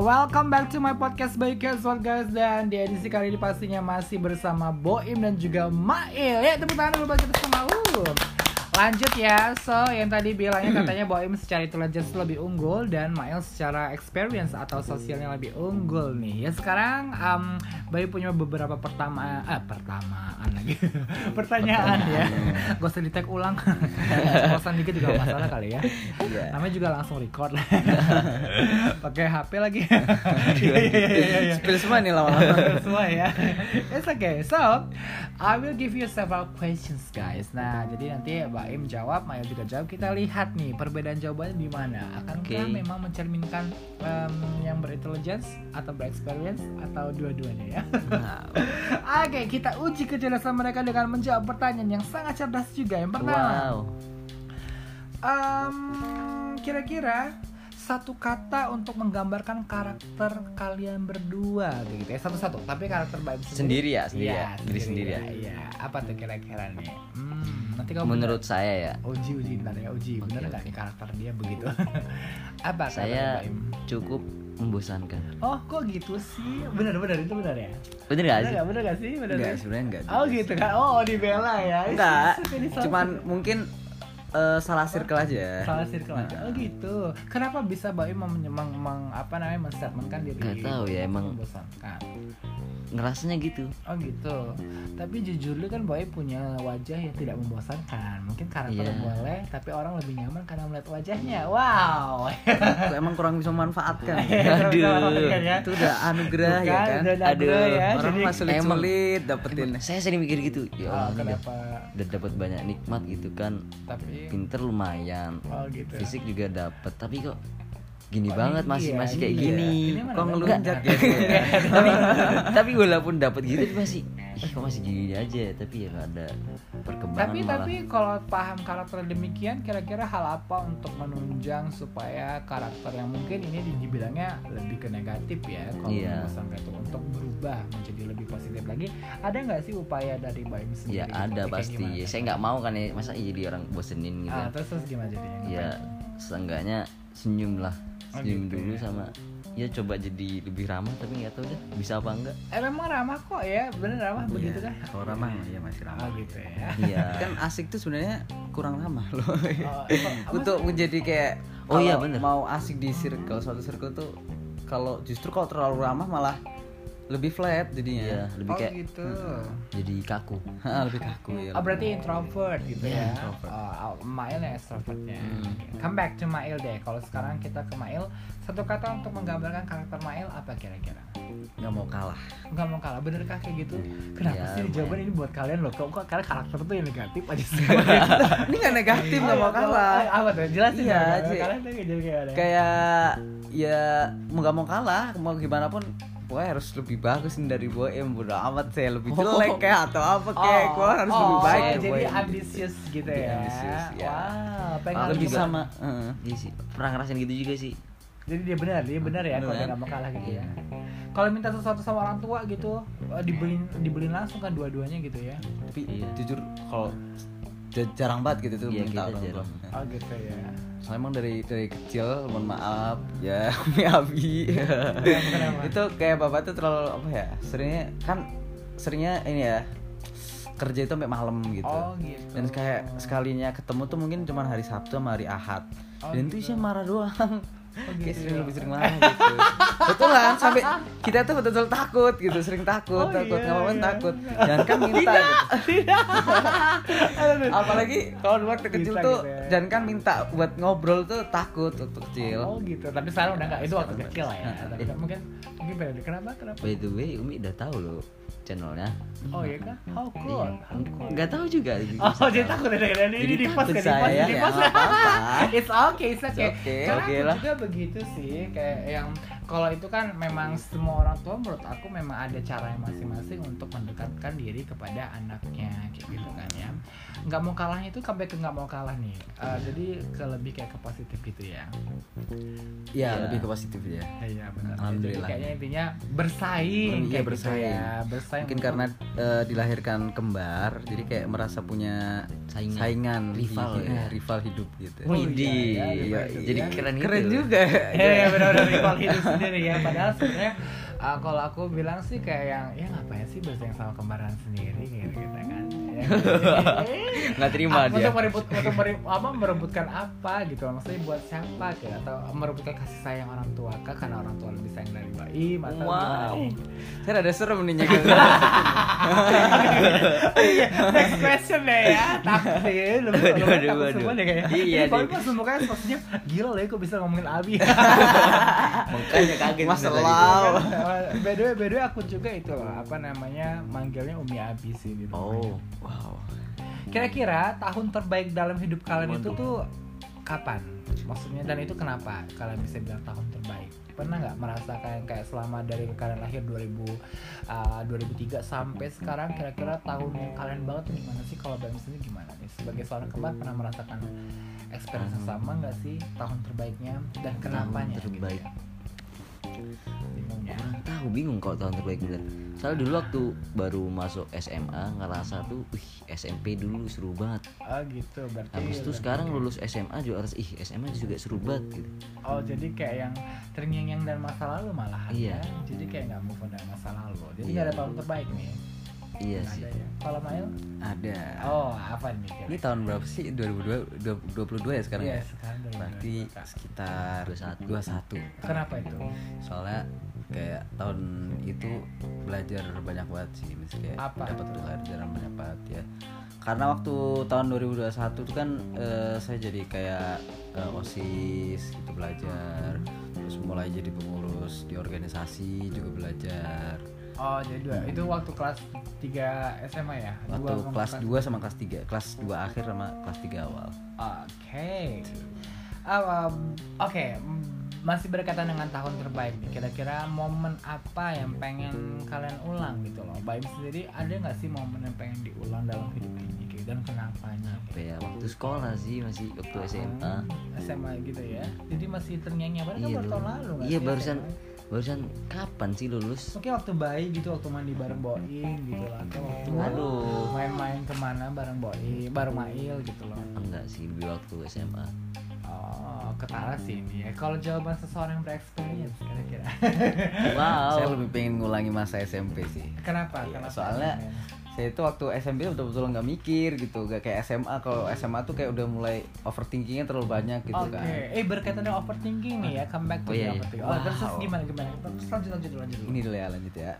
Welcome back to my podcast by Casual guys Dan di edisi kali ini pastinya masih bersama Boim dan juga Mail. Ya tepuk tangan dulu bagi kita semua. Uh. Lanjut ya, so yang tadi bilangnya katanya Boim secara intelligence lebih unggul Dan Mail secara experience atau sosialnya lebih unggul nih Ya sekarang um, punya beberapa pertama, eh pertamaan lagi Pertanyaan ya Gak usah di tag ulang Bosan dikit juga masalah kali ya Iya. Namanya juga langsung record lah Pakai HP lagi iya, iya. Spill semua nih lama-lama. semua ya. It's okay. So, I will give you several questions, guys. Nah, jadi nanti Mbak Im jawab, Maya juga jawab. Kita lihat nih perbedaan jawabannya di mana. Akankah Oke. memang mencerminkan em, yang berintelligence atau berexperience atau dua-duanya ya? Nah, Oke, kita uji kecerdasan mereka dengan menjawab pertanyaan yang sangat cerdas juga. Yang pertama, wow. kira-kira satu kata untuk menggambarkan karakter kalian berdua gitu ya. Satu-satu tapi karakter Mbak Im Sendiri. Ya, sendiri Iya, ya, diri sendiri ya. iya. Apa tuh kira-kira nih? Hmm, nanti kamu Menurut saya ya, bener- uji uji ntar ya. Uji Oke, bener nggak oke. nih karakter dia begitu? Apa saya cukup membosankan. oh kok gitu sih? Bener-bener itu bener ya? Bener gak bener sih? bener nggak sih? Bener Enggak, sih? sebenarnya enggak. oh gitu kan? Oh dibela ya. Enggak, cuman mungkin eh, salah circle aja. salah circle aja. Oh gitu. Kenapa bisa Mbak Im mem, meng- meng- apa namanya menstatementkan diri? Nggak tahu ya, emang- membosankan. Ngerasanya gitu. Oh gitu. Tapi jujur lu kan Im punya wajah yang tidak membosankan. Mungkin karakter Iya. boleh, tapi orang lebih nyaman karena melihat wajahnya. Wow. Aku emang kurang bisa memanfaatkan. Bisa Aduh. memanfaatkan ya. Itu udah anugerah ya kan. udah Aduh, ya. Orang Jadi mah sulit-sulit dapetin. Saya sering mikir gitu. Ya Oh, Allah, ini udah, kenapa? udah dapat banyak nikmat gitu kan. Tapi Pinter lumayan. oh gitu. Fisik juga dapat, tapi kok gini Kok banget ini masih ya, masih kayak iya. gini. Kok ngelunjak ya? tapi tapi walaupun dapat gitu masih ih kok masih gini aja tapi ya nggak ada perkembangan tapi malah tapi kalau paham karakter demikian kira-kira hal apa untuk menunjang supaya karakter yang mungkin ini di- dibilangnya lebih ke negatif ya kalau Iya. sampai itu untuk berubah menjadi lebih positif lagi ada nggak sih upaya dari Mbak Im sendiri ya gitu? ada pasti gimana? saya nggak mau kan ya masa iya jadi orang bosenin gitu ah, terus terus gimana jadinya ya seenggaknya senyum lah Oh, senyum gitu dulu ya. sama ya coba jadi lebih ramah tapi nggak tahu deh bisa apa enggak eh memang ramah kok ya bener ramah begitu kan Kalau ramah ya masih oh ramah. gitu ya iya Kan asik tuh sebenarnya kurang ramah loh. Oh, apa- apa Untuk menjadi kayak Oh iya, bener. Mau asik di circle suatu circle tuh kalau justru kalau terlalu ramah malah lebih flat iya jadinya. lebih oh kayak gitu jadi kaku lebih kaku ya. Oh berarti introvert gitu Iya, ya? introvert. Oh, Mail yang extrovertnya. Hmm. Come back to Mail deh. Kalau sekarang kita ke Mail, satu kata untuk menggambarkan karakter Mail apa kira-kira? nggak mau kalah. Nggak mau kalah, benerkah kayak gitu? Kenapa Ya, sih jawaban ini buat kalian loh? Kok karena karakter tuh yang negatif aja sih? Ini nggak negatif nggak mau kalah. Apa tuh? Jelasin Iya, nggak Ci. kalah tuh kayak kayak ya mau gak mau kalah mau gimana pun gue harus lebih bagus nih dari Boem bodo amat saya lebih jelek kayak atau apa kayak gue harus lebih oh, baik oh, jadi Boem. ambisius gitu Lebih ya. ambisius, ya. Wow, pengen lebih juga. sama heeh. iya sih pernah ngerasain gitu juga sih Jadi dia benar, dia benar ya kalau dia nggak mau kalah gitu ya. Iya. Kalau minta sesuatu sama orang tua gitu, eh, dibeliin dibeliin langsung kan dua-duanya gitu ya. tapi Iya. jujur kalau jarang banget gitu tuh Iya, minta orang tua. Oh gitu ya. soalnya emang dari dari kecil mohon maaf ya Umi Abi kenapa? itu kayak bapak tuh terlalu apa ya seringnya kan seringnya ini ya kerja itu sampai malam gitu Oh gitu. dan kayak sekalinya ketemu tuh mungkin cuma hari Sabtu sama hari Ahad Oh, dan itu gitu. isinya marah doang Oh, kayak gitu sering ya. lebih sering marah gitu betulan sampai kita tuh betul-betul takut gitu sering takut Oh, takut iya, ngapain iya. takut jangan kan minta gitu. Aduh. apalagi kalau waktu kecil Bisa tuh gitu ya. jangan kan minta buat ngobrol tuh takut waktu kecil Oh gitu. Tapi sekarang udah nggak itu waktu Sekarang kecil lah ya. udah. Tapi mungkin mungkin beda. Kenapa? Kenapa? by the way Umi udah tahu loh channelnya Oh iya kan? How cool? Iya. Cool? nggak tahu juga Oh, jadi takut ya dengan ini Jadi di post kan di post ya, post. It's okay, it's okay. It's okay, Karena oke aku lah. juga begitu sih, kayak yang kalau itu kan memang semua orang tua menurut aku memang ada cara yang masing-masing untuk mendekatkan diri kepada anaknya kayak gitu kan ya. Nggak mau kalahnya itu sampai ke nggak mau kalah nih. Eh, jadi ke lebih kayak ke positif gitu ya. ya Iya. lebih ke positif ya Iya benar. Alhamdulillah. Jadi kayaknya intinya bersaing Iya, kayak bersaing. gitu ya. Bersaing. mungkin untuk- karena eh, dilahirkan kembar jadi kayak merasa punya Saingan. saingan Rival Iya, ya. rival hidup gitu Oh, Widih, iya, iya, iya, iya. jadi keren keren gitu. juga Iya, iya benar-benar rival hidup. Sendiri ya. Padahal sebenarnya uh, kalau aku bilang sih kayak yang ya ngapain sih bersaing sama kembaran sendiri? Gitu, gitu kan Nggak terima Untuk dia. merebut untuk merebut, apa merebutkan apa gitu maksudnya buat siapa gitu atau merebutkan kasih sayang orang tua kah karena orang tua lebih sayang dari atau gimana Wow. Saya rada serem nih nyekel. Iya, next question deh ya takut deh lu Waduh, lu takut semua deh kayaknya Iya, kalau deh. pas mukanya maksudnya gila loh ya kok bisa ngomongin Abi Makanya kaget Mas sebentar Lau. tadi. by the way by the way aku juga itu loh apa namanya manggilnya Umi Abi sih di rumahnya. Oh, wow. kira-kira tahun terbaik dalam hidup kalian itu tuh kapan maksudnya dan itu kenapa kalian bisa bilang tahun terbaik pernah nggak merasakan kayak selama dari kalian lahir 2000 uh, 2003 sampai sekarang kira-kira tahun yang kalian banget tuh gimana sih kalau Bang sendiri gimana nih sebagai seorang kembar pernah merasakan experience yang sama nggak sih tahun terbaiknya dan kenapanya Tahun terbaik. gitu ya? Bingung ya. Tahu bingung kalau tahun terbaik bener. Soalnya dulu waktu baru masuk SMA ngerasa tuh, wih SMP dulu seru banget. oh gitu berarti Habis itu sekarang lulus SMA juga harus, ih SMA juga seru banget gitu. Oh jadi kayak yang terngiang-ngiang dan masa lalu malah Iya. ya. Jadi kayak nggak move on dari masa lalu. Jadi Iya. ada tahun terbaik nih. Iya sih. ya. Kalau Mail? Ada. Oh apa nih? Ini tahun berapa sih? 2022 22 ya sekarang Iya ya? sekarang Berarti sekitar 21. 21. Kenapa itu? Soalnya kayak tahun itu belajar banyak banget sih misalnya Apa? dapat pelajaran banyak banget ya karena waktu tahun 2021 itu kan eh, saya jadi kayak eh, osis gitu belajar terus mulai jadi pengurus di organisasi juga belajar Oh jadi dua. Itu waktu kelas 3 SMA ya? waktu Dua kelas 2 sama kelas 3 kelas 2 akhir sama kelas 3 awal Oke. Ah, um, Oke, mm, masih berkaitan dengan tahun terbaik nih. Kira-kira momen apa yang pengen kalian ulang gitu loh? Baim sendiri ada nggak sih momen yang pengen diulang dalam hidup ini gitu? dan kenapanya? Apa ya waktu sekolah sih masih waktu SMA. SMA gitu ya. Jadi masih terngiang-ngiang padahal kan Iya baru dulu. tahun lalu nggak Iya barusan SMA? Barusan kapan sih lulus? Mungkin waktu bayi gitu, waktu mandi bareng Boim gitu lah Atau waktu Aduh. main-main ke mana bareng Boim, bareng Mail gitu loh Enggak sih lebih waktu SMA. Oh, ketara sih ini ya Kalau jawaban seseorang yang bereksperience kira-kira Wow. saya lebih pengen ngulangi masa SMP sih Kenapa? Iya, Kenapa? soalnya saya itu waktu SMP betul-betul nggak mikir gitu gak kayak SMA kalau SMA tuh kayak udah mulai overthinkingnya terlalu banyak gitu Oke, kan eh berkaitan dengan overthinking nih ya, come back to Oh, iya, the iya. overthinking. Oh, terus Wow. gimana gimana? Terus lanjut lanjut lanjut. ini dulu ya lanjut ya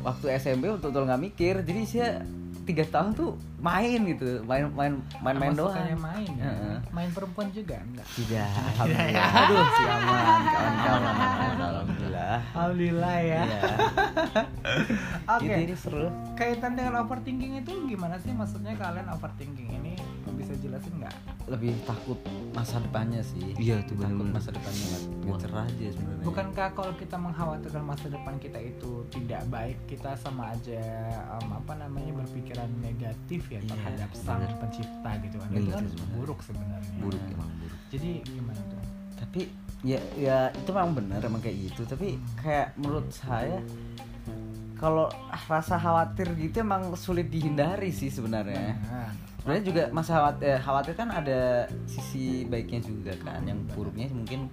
waktu SMP betul-betul nggak mikir jadi saya tiga tahun tuh main gitu main main main main doang main ya. Main perempuan juga enggak? tidak alhamdulillah aduh si aman kawan-kawan alhamdulillah Alhamdulillah ya. Iya. Oke. Gitu, ini seru Kaitan dengan overthinking itu gimana sih maksudnya kalian overthinking ini bisa jelasin nggak? lebih takut masa depannya sih Iya, tuh takut bener-bener. masa depannya nggak cerah aja sebenarnya Bukankah kalau kita mengkhawatirkan masa depan kita itu tidak baik, kita sama aja um, apa namanya berpikiran negatif ya Iya, terhadap sang bener. pencipta gitu kan? Bener Itu kan buruk sebenarnya. Buruk emang buruk. Jadi gimana tuh? tapi ya ya itu memang benar emang kayak gitu tapi kayak menurut saya kalau rasa khawatir gitu emang sulit dihindari sih sebenarnya. Nah, sebenarnya juga masa khawatir, eh, khawatir kan ada sisi baiknya juga kan yang buruknya mungkin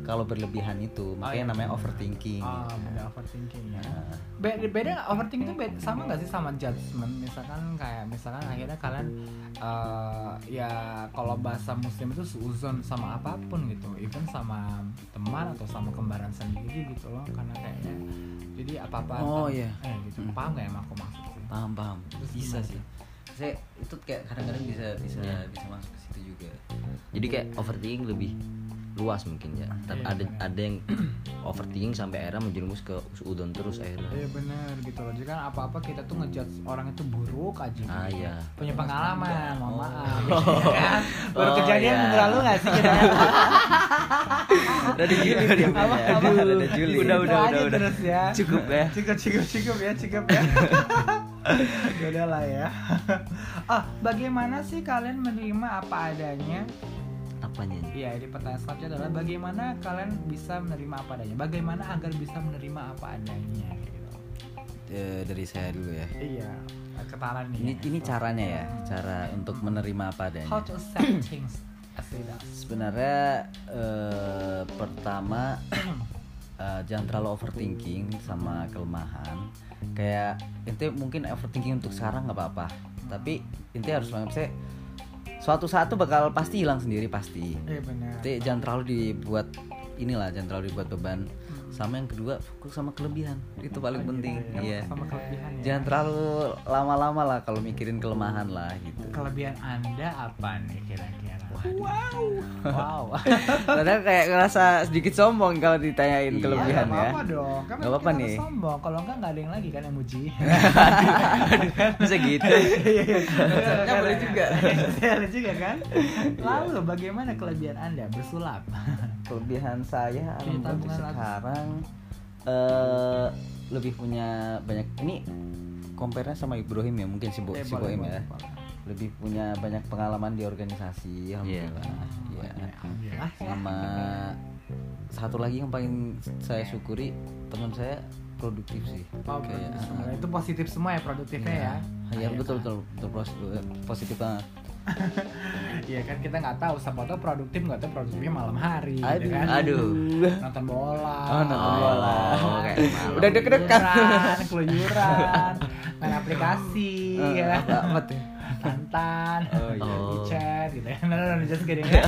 kalau berlebihan itu makanya iya. namanya overthinking Ah, gitu. beda overthinking ya. Nah, Beda, beda overthinking itu beda, sama nggak sih sama judgment? Misalkan kayak misalkan akhirnya kalian eh, ya kalau bahasa muslim itu suuzon sama apa pun gitu, even sama teman atau sama kembaran sendiri gitu loh, karena kayaknya jadi apa apa Oh, iya. eh, gitu Hmm. paham nggak yang aku maksud sih? paham paham Terus bisa sih saya itu kayak kadang-kadang bisa bisa bisa masuk ke situ juga Jadi kayak overthinking lebih luas mungkin ya. Iya, Tapi ada benar. ada yang overthinking sampai akhirnya menjerumus ke udon terus akhirnya. Iya benar gitu loh. Jadi kan apa-apa kita tuh ngejudge orang itu buruk aja. gitu. Ah iya. Punya pengalaman, mohon Oh. maaf. gitu kan. Baru Oh, kejadian iya. minggu lalu nggak sih kita? udah di Juli dia Apa, apa? Aduh, udah Juli Udah, udah, udah, udah. terus ya. Cukup ya. Cukup, cukup, cukup ya, cukup ya. ya udah lah ya. Ah, bagaimana sih kalian menerima apa adanya? Apanya? Iya, di pertanyaan selanjutnya adalah bagaimana kalian bisa menerima apa adanya? Bagaimana agar bisa menerima apa adanya? Gitu. Eh, dari saya dulu ya Iya, ketaran nih. ini ya. ini caranya ya cara untuk menerima apa adanya How to accept things sebenarnya eh, pertama eh, jangan terlalu overthinking sama kelemahan kayak ente mungkin overthinking untuk sekarang nggak apa-apa tapi ente harus saya suatu saat tuh bakal pasti hilang sendiri pasti Iya benar. Ente jangan terlalu dibuat inilah jangan terlalu dibuat beban sama yang kedua fokus sama kelebihan itu paling Oh, penting gitu ya. iya Sama kelebihan ya. jangan terlalu lama-lama lah kalau mikirin kelemahan lah gitu Kelebihan Anda apa nih kira-kira? Wow. Wow. Padahal kayak ngerasa sedikit sombong kalau ditanyain Iya, kelebihan nggak ya. apa-apa dong. Kan Nggak apa-apa nih. sombong. Kalau enggak enggak ada yang lagi kan yang muji. Bisa gitu. Kan boleh juga. boleh juga kan? Lalu bagaimana kelebihan Anda bersulap? Kelebihan saya alhamdulillah sekarang eh lebih punya banyak ini compare sama Ibrahim ya mungkin si, Bo, Eh, si Boim ya. boleh. Lebih punya banyak pengalaman di organisasi alhamdulillah. Iya. Alhamdulillah. Sama satu lagi yang paling saya syukuri teman saya produktif sih. Oh, Kayak, ah, semua. itu positif semua ya produktifnya ya. Iya betul betul betul positif, positif banget. Iya kan kita nggak tahu siapa tahu produktif nggak tahu produktifnya malam hari gitu Aduh. kan. Aduh. Nonton bola. Oh, nonton Oh, bola. kayak malam. Udah deket-deket. Keluyuran, main aplikasi, Eh, ya apa, apa tuh? Mantan, Oh, iya. Oh. chat gitu ya. No, no, no, just kidding ya.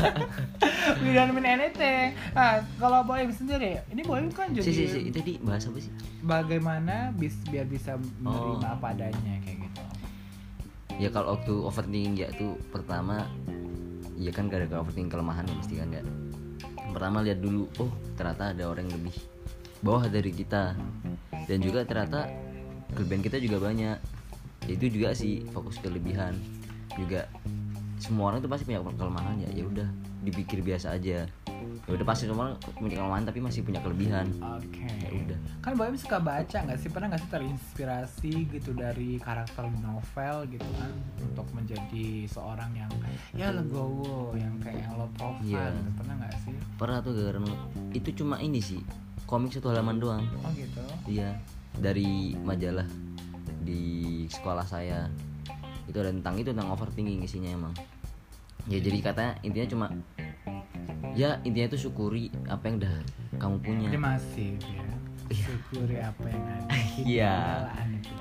We don't mean anything. Nah, kalau Boim sendiri, ini Boim kan jadi Si si si itu tadi bahas apa sih? bagaimana bis, biar bisa menerima Oh. apa adanya kayak gitu. Ya kalau waktu overthinking ya tuh pertama ya kan gara-gara overthinking kelemahan ya mesti kan ya. Pertama lihat dulu, oh ternyata ada orang yang lebih bawah dari kita dan juga ternyata kelebihan kita juga banyak. Ya, itu juga sih fokus kelebihan juga semua orang tuh pasti punya kelemahan ya ya udah dipikir biasa aja ya udah pasti semua orang punya kelemahan tapi masih punya kelebihan Oke. ya udah Kan Boim suka baca nggak sih? Pernah nggak sih terinspirasi gitu dari karakter novel gitu kan untuk menjadi seorang yang ya legowo, yang kayak yang low profile Iya. gitu. Pernah nggak sih? pernah tuh gara itu cuma ini sih komik satu halaman doang Oh gitu. Iya, dari majalah di sekolah saya. Itu ada tentang itu tentang overthinking isinya emang. Ya jadi katanya intinya cuma ya intinya itu syukuri apa yang udah kamu punya. Jadi masif ya. Syukuri apa yang ada. Iya.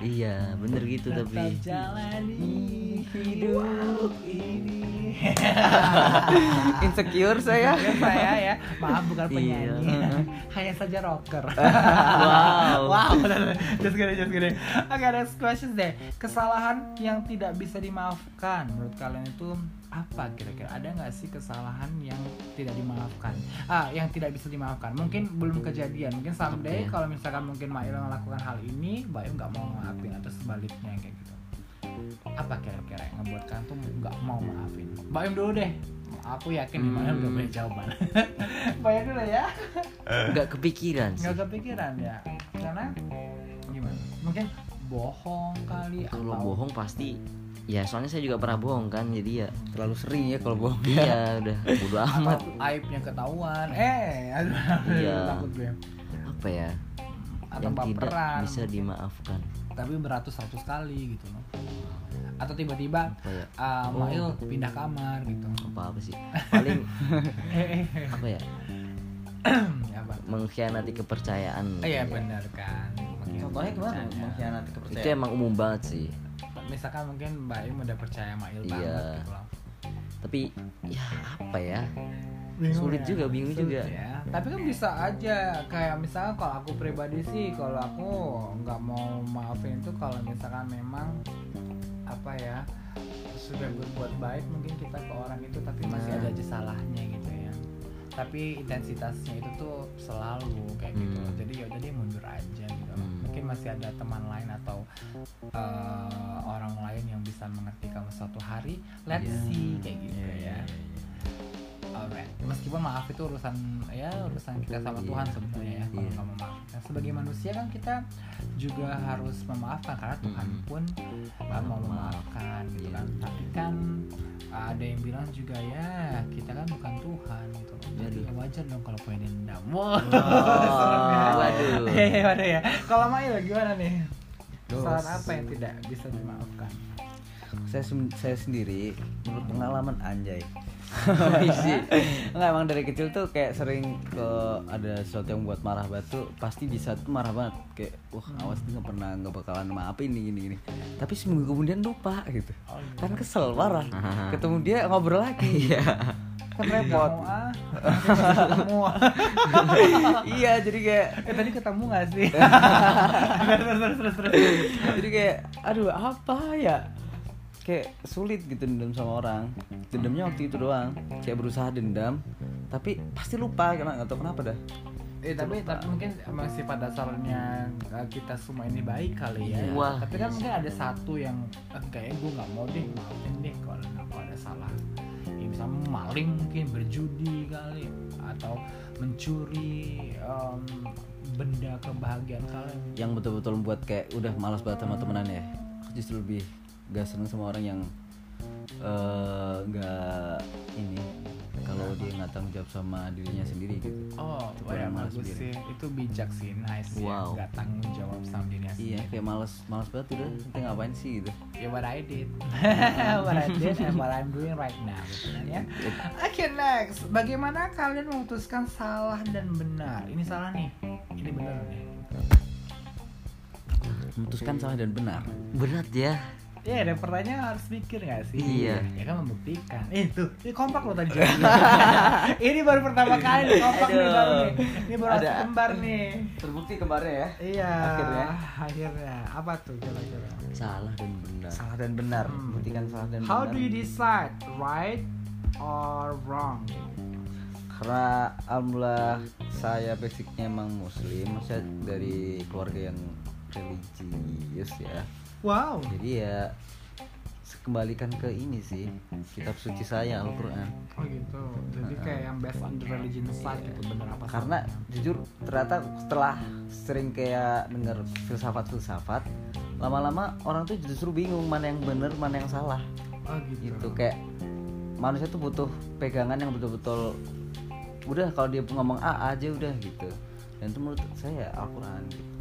Iya, bener gitu Tetap tapi. jalani hidup ini. Insecure saya. Ya, saya ya, maaf bukan Iya. penyanyi, hanya saja rocker. Wow. wow, just kidding, just kidding. Oke, next question deh. Kesalahan yang tidak bisa dimaafkan menurut kalian itu apa kira-kira? Ada nggak sih kesalahan yang tidak dimaafkan? Ah, yang tidak bisa dimaafkan. Mungkin belum kejadian. Mungkin someday. Kalau misalkan mungkin Mail melakukan hal ini, Bayu nggak mau maafin atau sebaliknya kayak gitu. Apa kira-kira yang ngebuat kalian tuh nggak mau maafin? Bayu dulu deh. Aku yakin Hmm. udah punya jawaban. Bayu dulu ya. Nggak kepikiran sih. Nggak kepikiran ya. Karena gimana? Mungkin bohong kali Kalau atau bohong pasti ya soalnya saya juga pernah bohong kan jadi ya Terlalu sering ya kalau bohong. iya udah bodo amat atau aibnya ketahuan. Eh, aduh, Iya. takut gue. Apa ya Atau yang tidak baperan. bisa dimaafkan Tapi beratus-ratus kali gitu loh. Atau tiba-tiba ya uh, Oh. Mail pindah kamar gitu. apa apa sih paling apa ya ya apa? mengkhianati kepercayaan Iya gitu ya. benar kan. Contohnya gimana? Mengkhianati itu kepercayaan. emang umum banget sih Misalkan mungkin Mbak Im udah percaya sama Il Iya. banget gitu loh. tapi ya apa ya Bingung Sulit juga, bingung Sulit juga. ya. Tapi kan bisa aja kayak misalnya kalau aku pribadi sih kalau aku nggak mau maafin itu kalau misalkan memang apa ya sudah berbuat baik mungkin kita ke orang itu tapi masih Nah. ada aja salahnya gitu ya. Tapi intensitasnya itu tuh selalu kayak gitu. Hmm. Jadi ya udah dia mundur aja gitu. Hmm. Mungkin masih ada teman lain atau eh, orang lain yang bisa mengerti kamu suatu hari. Let's Iya. see kayak gitu Iya, ya. iya, iya, iya. Alright. Meskipun maaf itu urusan ya urusan kita sama Iya. Tuhan sebenarnya ya kalau Iya. nggak memaafkan. Sebagai manusia kan kita juga harus memaafkan karena Tuhan pun nggak mau memaafkan gitu Iya. kan. Tapi kan ada yang bilang juga ya kita kan bukan Tuhan gitu. Jadi Waduh. wajar dong kalau punya dendam. Wow. Oh, ya. waduh. Hehehe, waduh ya. Kalau Mail gimana nih? Kesalahan apa yang tidak bisa dimaafkan? saya saya sendiri menurut pengalaman anjay. Enggak emang dari kecil tuh kayak sering ke ada sesuatu yang buat marah banget tuh pasti bisa tuh marah banget. Kayak wah awas nih nggak pernah nggak bakalan maafin nih gini gini. Tapi seminggu kemudian lupa gitu. Kan kesel marah. Ketemu dia ngobrol lagi. Kan repot. Ah, ketemu. iya jadi kayak Eh tadi ketemu gak sih? terus terus terus terus. jadi kayak aduh apa ya kayak sulit gitu dendam sama orang dendamnya waktu itu doang kayak berusaha dendam tapi pasti lupa karena nggak tahu kenapa dah Eh tapi tapi mungkin emang sifat dasarnya uh, kita semua ini baik kali ya. Iya. Wah, tapi kan mungkin ada satu yang eh, kayaknya gue nggak mau deh maafin deh kalau kalau ada salah. Ya, misalnya maling mungkin berjudi kali atau mencuri em, benda kebahagiaan kalian. yang betul-betul membuat kayak udah malas banget sama temenan ya justru lebih gak seneng sama orang yang eh, nggak ini kalau dia nggak tanggung jawab sama dirinya sendiri gitu Oh, Itu wah, orang malas bagus sendiri. sih. Itu bijak sih, nice Wow. ya. Gak tanggung jawab sama dirinya iya sendiri. kayak malas malas banget udah nanti ngapain sih gitu Ya what I did What I did and what I'm doing right now gitu kan ya Oke next Bagaimana kalian memutuskan salah dan benar Ini salah nih Ini benar nih memutuskan salah dan benar Berat ya. Ya ada pertanyaan harus mikir gak sih? Iya. Ya kan membuktikan. Eh tuh Ini kompak loh tadi Ini baru pertama kali nih kompak nih baru nih. Ini baru Ada- kembar nih. Terbukti kemarin ya? Iya Akhirnya. Akhirnya. Apa tuh kira-kira? Salah dan benar. salah dan benar. Hmm. membuktikan salah dan How benar. do you decide right or wrong? karena alhamdulillah saya basicnya emang muslim. Saya dari keluarga yang religius ya Wow. jadi ya kembalikan ke ini sih kitab suci saya Al-Quran Oh gitu. Jadi kayak yang based on the religion side gitu bener apa karena jujur ternyata setelah sering kayak denger filsafat-filsafat lama-lama orang tuh justru bingung mana yang bener mana yang salah Oh gitu. gitu kayak manusia tuh butuh pegangan yang betul-betul udah kalau dia ngomong A aja udah gitu dan itu menurut saya Al-Quran gitu.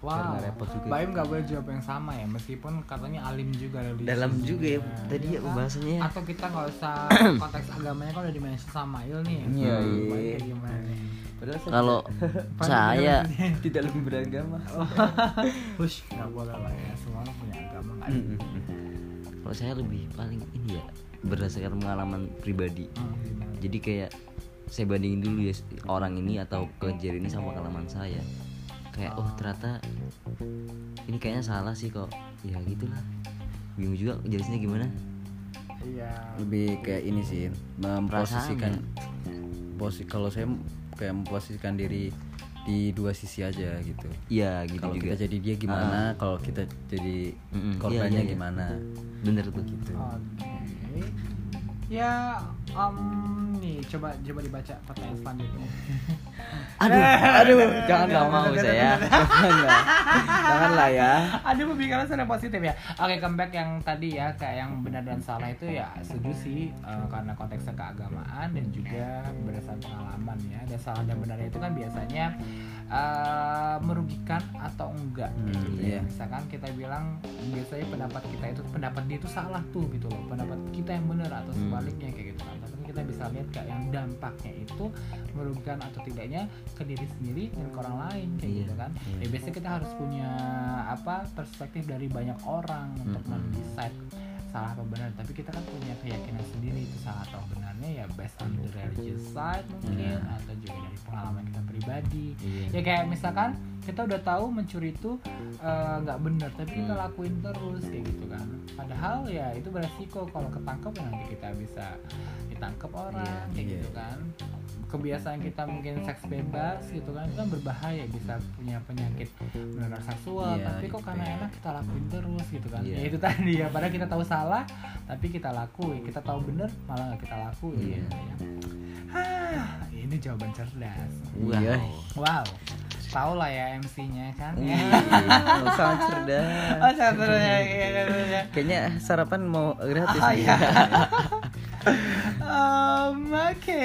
Biar Wow. nggak repot juga. Baim nggak boleh jawab yang sama ya, meskipun katanya alim juga religius. Dalam juga ya tadi ya kan? pembahasannya. Atau kita nggak usah konteks agamanya kan udah dimention sama Il nih. Iya, Hmm, iya. Kalau saya tidak lebih beragama Hush, nggak boleh lah ya. Semua orang punya agama ada. kalau saya lebih paling ini ya berdasarkan pengalaman pribadi. Hmm? Jadi kayak saya bandingin dulu ya orang ini atau kejadian ini sama pengalaman saya. Kayak oh ternyata ini kayaknya salah sih kok. Ya gitulah. Bingung juga jelasnya gimana. Iya. lebih kayak ini sih memposisikan posi kalau saya kayak memposisikan diri di dua sisi aja gitu Iya gitu kalau juga. kita jadi dia gimana kalau kita jadi Mm-mm, korbannya iya, iya, iya. gimana Bener tuh gitu. Oke. Ya, um, nih coba coba dibaca pertanyaan selanjutnya. Aduh, aduh jangan Nggak mau saya. janganlah janganlah ya Aduh pemikiran sudah positif ya. Oke comeback yang tadi ya kayak yang benar dan salah itu ya setuju sih eh, karena konteksnya keagamaan dan juga berdasarkan pengalaman ya. Dan salah dan benarnya itu kan biasanya eh, merugikan atau enggak Hmm, gitu ya. iya. Misalkan kita bilang biasanya pendapat kita itu pendapat dia itu salah tuh gitu loh. Pendapat kita yang benar atau Hmm. sebaliknya kayak gitu kan. Tapi kita bisa lihat kayak yang dampaknya itu merugikan atau tidaknya ke diri sendiri dan ke orang lain kayak Iya. gitu kan. Ya biasanya kita harus punya apa perspektif dari banyak orang untuk Mm-mm. mendecide salah atau benar tapi kita kan punya keyakinan sendiri itu salah atau benarnya ya based on the religious side mungkin Iya. atau juga dari pengalaman kita pribadi Iya. ya kayak misalkan kita udah tahu mencuri itu eh, nggak benar tapi kita Hmm. lakuin terus kayak gitu kan padahal ya itu beresiko kalau ketangkep ya nanti kita bisa ditangkap orang Iya, kayak iya. gitu kan kebiasaan kita mungkin seks bebas gitu kan itu kan berbahaya bisa punya penyakit menular seksual Iya, tapi kok karena iya. enak kita lakuin terus gitu kan Iya. ya itu tadi ya padahal kita tahu salah tapi kita lakuin kita tahu bener malah nggak kita lakuin Iya. ya. Hah, ini jawaban cerdas Wow. Iya. wow tahu lah ya MC-nya kan Iya, sangat cerdas oh cerdas ya, iya, iya, iya. kayaknya sarapan mau gratis Oh, iya. Um, oke